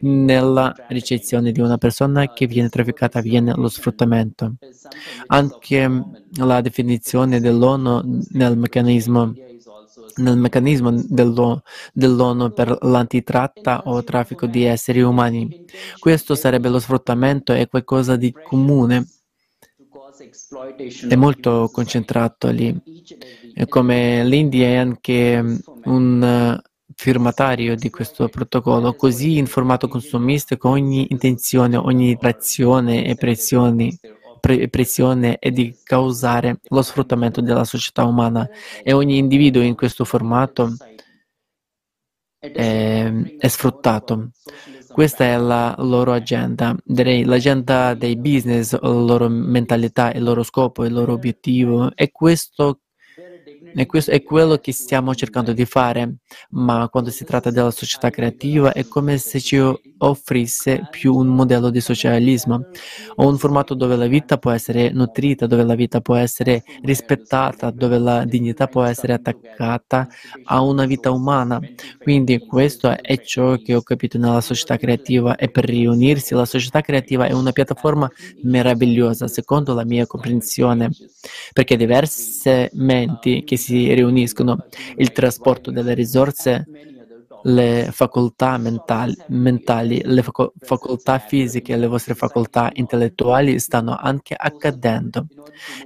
nella ricezione di una persona che viene trafficata avviene lo sfruttamento. Anche la definizione dell'ONU nel meccanismo nel meccanismo dell'ONU per l'antitratta o traffico di esseri umani. Questo sarebbe lo sfruttamento e qualcosa di comune. È molto concentrato lì. Come l'India è anche un firmatario di questo protocollo, così in formato consumistico ogni intenzione, ogni trazione e pressioni pre- pressione è di causare lo sfruttamento della società umana e ogni individuo in questo formato è, è sfruttato. Questa è la loro agenda, direi l'agenda dei business, la loro mentalità, il loro scopo, il loro obiettivo. È questo e questo è quello che stiamo cercando di fare, ma quando si tratta della società creativa è come se ci offrisse più un modello di socialismo o un formato dove la vita può essere nutrita, dove la vita può essere rispettata, dove la dignità può essere attaccata a una vita umana. Quindi questo è ciò che ho capito nella società creativa e per riunirsi la società creativa è una piattaforma meravigliosa secondo la mia comprensione, perché diverse menti che si riuniscono, il trasporto delle risorse le facoltà mentali, mentali le faco- facoltà fisiche, le vostre facoltà intellettuali stanno anche accadendo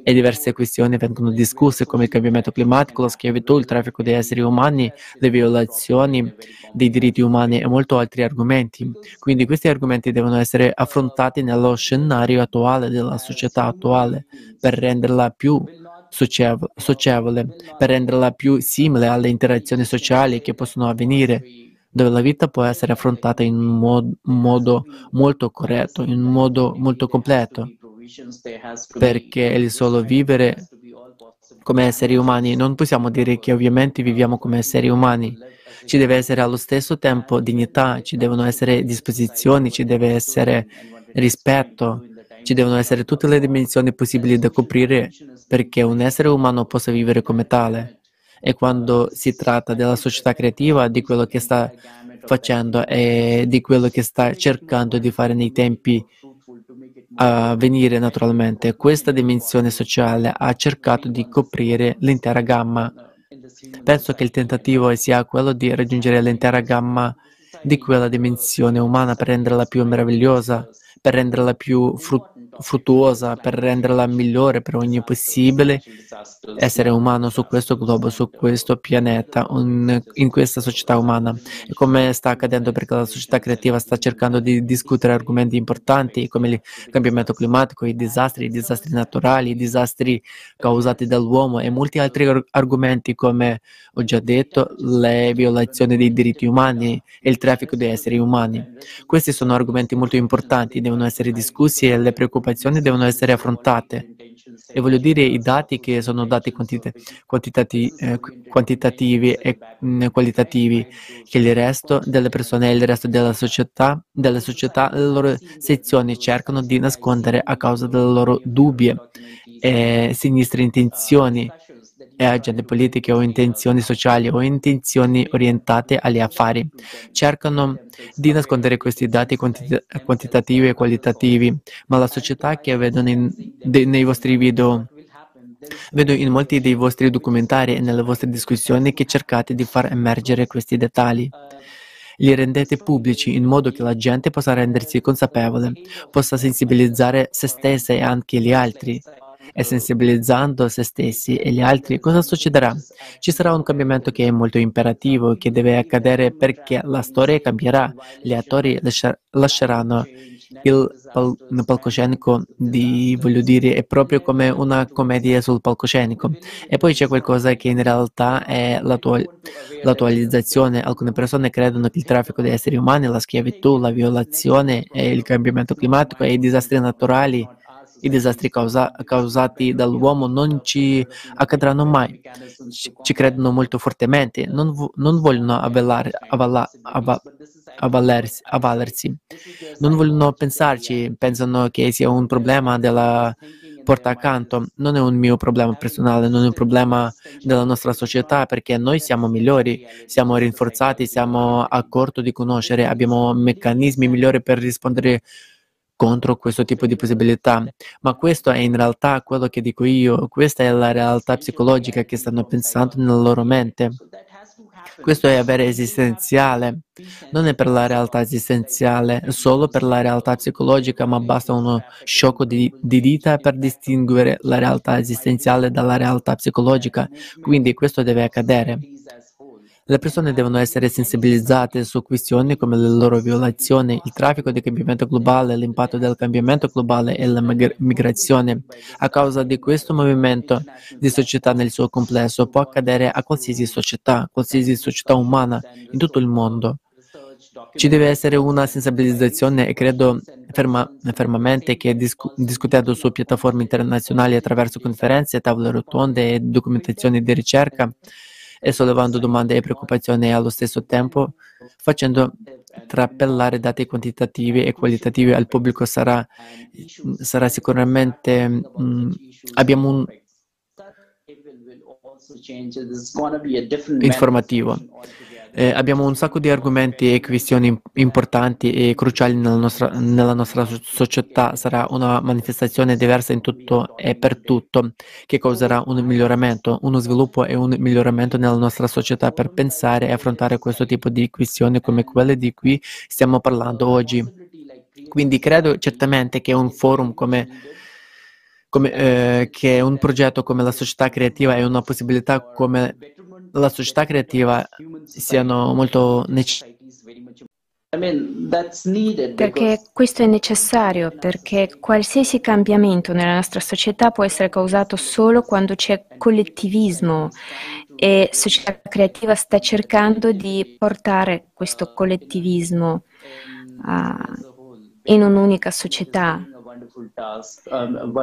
e diverse questioni vengono discusse come il cambiamento climatico, la schiavitù, il traffico di esseri umani, le violazioni dei diritti umani e molti altri argomenti. Quindi questi argomenti devono essere affrontati nello scenario attuale della società attuale per renderla più socievole per renderla più simile alle interazioni sociali che possono avvenire, dove la vita può essere affrontata in un modo, molto corretto, in un modo molto completo, perché il solo vivere come esseri umani, non possiamo dire che ovviamente viviamo come esseri umani. Ci deve essere allo stesso tempo dignità, ci devono essere disposizioni, ci deve essere rispetto, ci devono essere tutte le dimensioni possibili da coprire perché un essere umano possa vivere come tale. E quando si tratta della società creativa, di quello che sta facendo e di quello che sta cercando di fare nei tempi a venire naturalmente, questa dimensione sociale ha cercato di coprire l'intera gamma. Penso che il tentativo sia quello di raggiungere l'intera gamma di quella dimensione umana per renderla più meravigliosa, per renderla più fruttuosa fruttuosa, per renderla migliore per ogni possibile essere umano su questo globo, su questo pianeta, un, in questa società umana. E come sta accadendo perché la società creativa sta cercando di discutere argomenti importanti come il cambiamento climatico, i disastri, i disastri naturali, i disastri causati dall'uomo e molti altri argomenti come ho già detto, le violazioni dei diritti umani e il traffico di esseri umani. Questi sono argomenti molto importanti, devono essere discussi e le preoccupazioni devono essere affrontate. E voglio dire i dati che sono dati quantita- quantitati- eh, quantitativi e mh, mm, qualitativi, che il resto delle persone e il resto della società, delle società, le loro sezioni cercano di nascondere a causa delle loro dubbie e sinistre intenzioni e agende politiche o intenzioni sociali o intenzioni orientate agli affari. Cercano di nascondere questi dati quantita- quantitativi e qualitativi, ma la società che vedono in, de, nei vostri video Vedo in molti dei vostri documentari e nelle vostre discussioni che cercate di far emergere questi dettagli. Li rendete pubblici in modo che la gente possa rendersi consapevole, possa sensibilizzare se stessa e anche gli altri e sensibilizzando se stessi e gli altri, cosa succederà? Ci sarà un cambiamento che è molto imperativo, che deve accadere perché la storia cambierà, gli attori lasceranno il pal- palcoscenico di, voglio dire, è proprio come una commedia sul palcoscenico. E poi c'è qualcosa che in realtà è l'attual- l'attualizzazione. Alcune persone credono che il traffico di esseri umani, la schiavitù, la violazione, il cambiamento climatico e i disastri naturali i disastri causa- causati dall'uomo non ci accadranno mai. Ci, ci credono molto fortemente, non, non vogliono avvelare, avvala- ava- avvalersi, avvalersi, non vogliono pensarci, pensano che sia un problema della porta accanto. Non è un mio problema personale, non è un problema della nostra società perché noi siamo migliori, siamo rinforzati, siamo a corto di conoscere, abbiamo meccanismi migliori per rispondere contro questo tipo di possibilità, ma questo è in realtà quello che dico io, questa è la realtà psicologica che stanno pensando nella loro mente. Questo è avere esistenziale, non è per la realtà esistenziale, solo per la realtà psicologica, ma basta uno sciocco di, di dita per distinguere la realtà esistenziale dalla realtà psicologica, quindi questo deve accadere. Le persone devono essere sensibilizzate su questioni come le loro violazioni, il traffico di cambiamento globale, l'impatto del cambiamento globale e la migrazione. A causa di questo movimento di società nel suo complesso può accadere a qualsiasi società, qualsiasi società umana in tutto il mondo. Ci deve essere una sensibilizzazione e credo ferma, fermamente che discu- discutendo su piattaforme internazionali attraverso conferenze, tavole rotonde e documentazioni di ricerca, e sollevando domande e preoccupazioni e allo stesso tempo facendo trappellare dati quantitativi e qualitativi al pubblico sarà, sarà sicuramente mh, mm, abbiamo un informativo eh, abbiamo un sacco di argomenti e questioni importanti e cruciali nella nostra, nella nostra società. Sarà una manifestazione diversa in tutto e per tutto che causerà un miglioramento, uno sviluppo e un miglioramento nella nostra società per pensare e affrontare questo tipo di questioni come quelle di cui stiamo parlando oggi. Quindi credo certamente che un forum come come, eh, che un progetto come la società creativa è una possibilità come la società creativa siano molto necessarie. Perché questo è necessario, perché qualsiasi cambiamento nella nostra società può essere causato solo quando c'è collettivismo e società creativa sta cercando di portare questo collettivismo uh, in un'unica società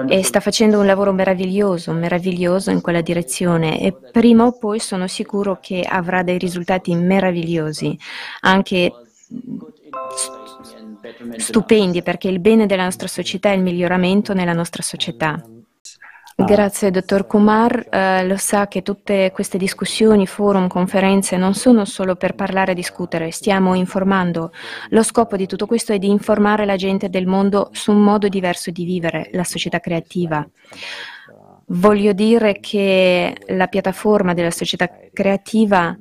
e sta facendo un lavoro meraviglioso, meraviglioso in quella direzione e prima o poi sono sicuro che avrà dei risultati meravigliosi, anche stupendi, perché il bene della nostra società è il miglioramento nella nostra società. Ah. Grazie, dottor Kumar. Eh, lo sa che tutte queste discussioni, forum, conferenze non sono solo per parlare e discutere, stiamo informando. Lo scopo di tutto questo è di informare la gente del mondo su un modo diverso di vivere la società creativa. Voglio dire che la piattaforma della società creativa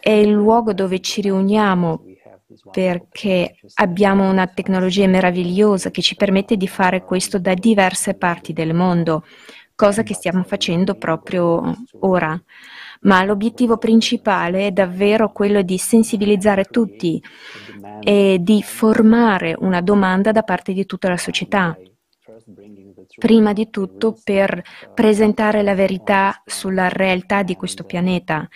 è il luogo dove ci riuniamo perché abbiamo una tecnologia meravigliosa che ci permette di fare questo da diverse parti del mondo, cosa che stiamo facendo proprio ora. Ma l'obiettivo principale è davvero quello di sensibilizzare tutti e di formare una domanda da parte di tutta la società prima di tutto per presentare la verità sulla realtà di questo pianeta,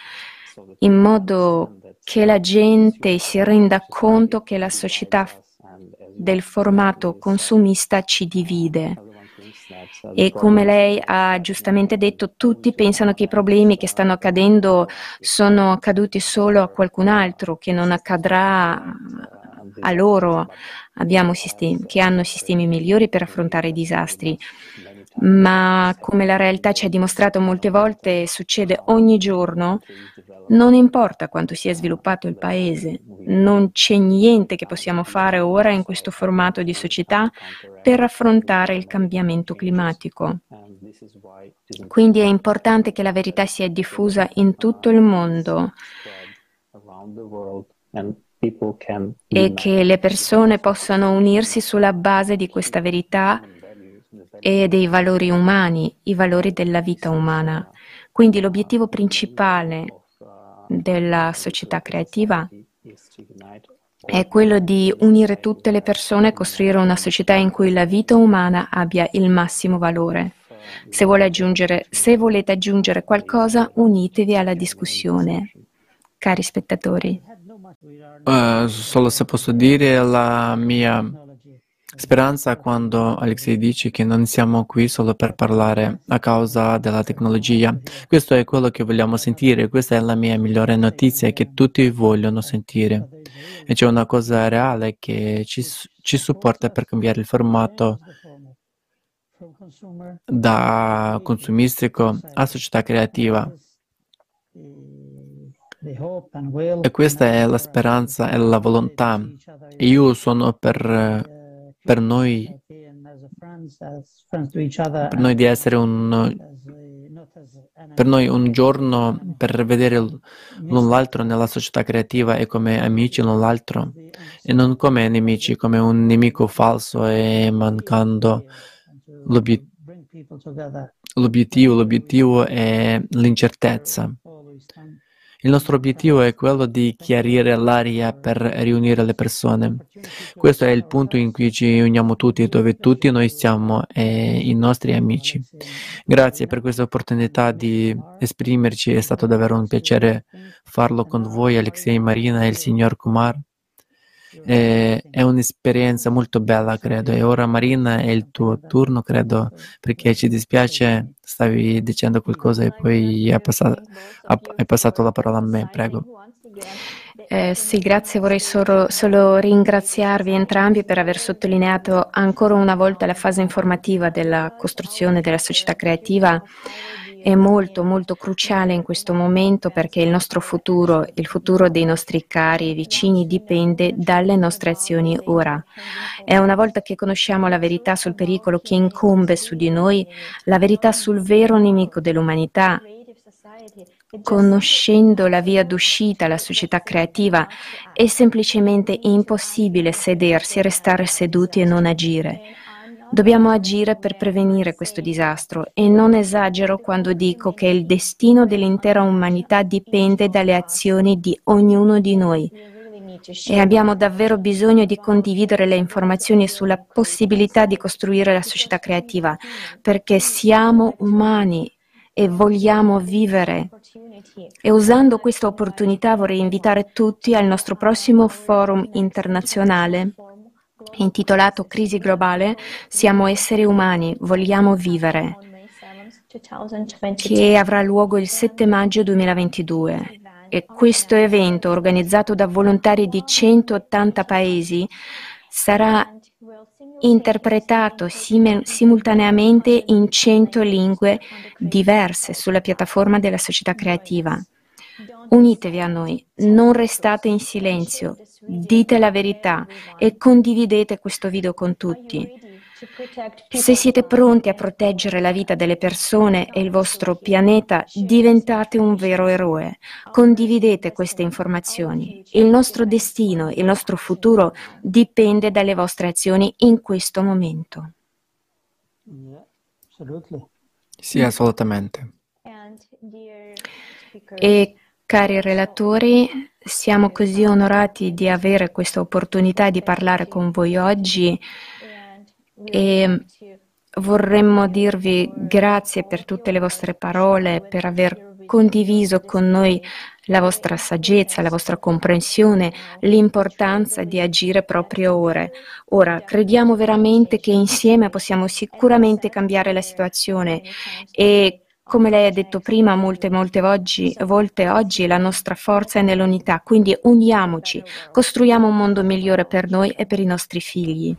in modo che la gente si renda conto che la società del formato consumista ci divide. E come lei ha giustamente detto, tutti pensano che i problemi che stanno accadendo sono accaduti solo a qualcun altro, che non accadrà a loro, abbiamo sistemi, che hanno sistemi migliori per affrontare i disastri. Ma come la realtà ci ha dimostrato molte volte, succede ogni giorno, non importa quanto sia sviluppato il paese, non c'è niente che possiamo fare ora in questo formato di società per affrontare il cambiamento climatico. Quindi è importante che la verità sia diffusa in tutto il mondo e che le persone possano unirsi sulla base di questa verità e dei valori umani, i valori della vita umana. Quindi l'obiettivo principale della società creativa è quello di unire tutte le persone e costruire una società in cui la vita umana abbia il massimo valore. Se, se volete aggiungere qualcosa, unitevi alla discussione. Cari spettatori. Uh, solo se posso dire la mia speranza quando Alexei dice che non siamo qui solo per parlare a causa della tecnologia. Questo è quello che vogliamo sentire, questa è la mia migliore notizia che tutti vogliono sentire. E c'è una cosa reale che ci, ci supporta per cambiare il formato da consumistico a società creativa. E questa è la speranza e la volontà. Io sono per, per, noi, per noi di essere un, per noi un giorno per vedere l'un l'altro nella società creativa e come amici l'un l'altro e non come nemici, come un nemico falso e mancando l'obiettivo. L'obiettivo è l'incertezza. Il nostro obiettivo è quello di chiarire l'aria per riunire le persone. Questo è il punto in cui ci uniamo tutti, dove tutti noi siamo e i nostri amici. Grazie per questa opportunità di esprimerci, è stato davvero un piacere farlo con voi, Alexei Marina e il signor Kumar. Eh, è un'esperienza molto bella, credo. E ora, Marina, è il tuo turno, credo, perché ci dispiace, stavi dicendo qualcosa e poi hai passato, hai passato la parola a me, prego. Eh, sì, grazie. Vorrei solo, solo, ringraziarvi entrambi per aver sottolineato ancora una volta la fase informativa della costruzione della società creativa è molto, molto cruciale in questo momento perché il nostro futuro, il futuro dei nostri cari e vicini dipende dalle nostre azioni ora. E una volta che conosciamo la verità sul pericolo che incombe su di noi, la verità sul vero nemico dell'umanità, conoscendo la via d'uscita, la società creativa, è semplicemente impossibile sedersi, restare seduti e non agire. Dobbiamo agire per prevenire questo disastro e non esagero quando dico che il destino dell'intera umanità dipende dalle azioni di ognuno di noi. E abbiamo davvero bisogno di condividere le informazioni sulla possibilità di costruire la società creativa, perché siamo umani e vogliamo vivere. E usando questa opportunità vorrei invitare tutti al nostro prossimo forum internazionale intitolato Crisi globale, siamo esseri umani, vogliamo vivere, che avrà luogo il 7 maggio 2022. E questo evento, organizzato da volontari di 180 paesi, sarà interpretato sim- simultaneamente in 100 lingue diverse sulla piattaforma della società creativa. Unitevi a noi, non restate in silenzio, dite la verità e condividete questo video con tutti. Se siete pronti a proteggere la vita delle persone e il vostro pianeta, diventate un vero eroe. Condividete queste informazioni. Il nostro destino, il nostro futuro dipende dalle vostre azioni in questo momento. Sì, assolutamente. E cari relatori, siamo così onorati di avere questa opportunità di parlare con voi oggi e vorremmo dirvi grazie per tutte le vostre parole, per aver condiviso con noi la vostra saggezza, la vostra comprensione, l'importanza di agire proprio ora. Ora, crediamo veramente che insieme possiamo sicuramente cambiare la situazione e come lei ha detto prima molte, molte oggi, volte oggi, la nostra forza è nell'unità, quindi uniamoci, costruiamo un mondo migliore per noi e per i nostri figli.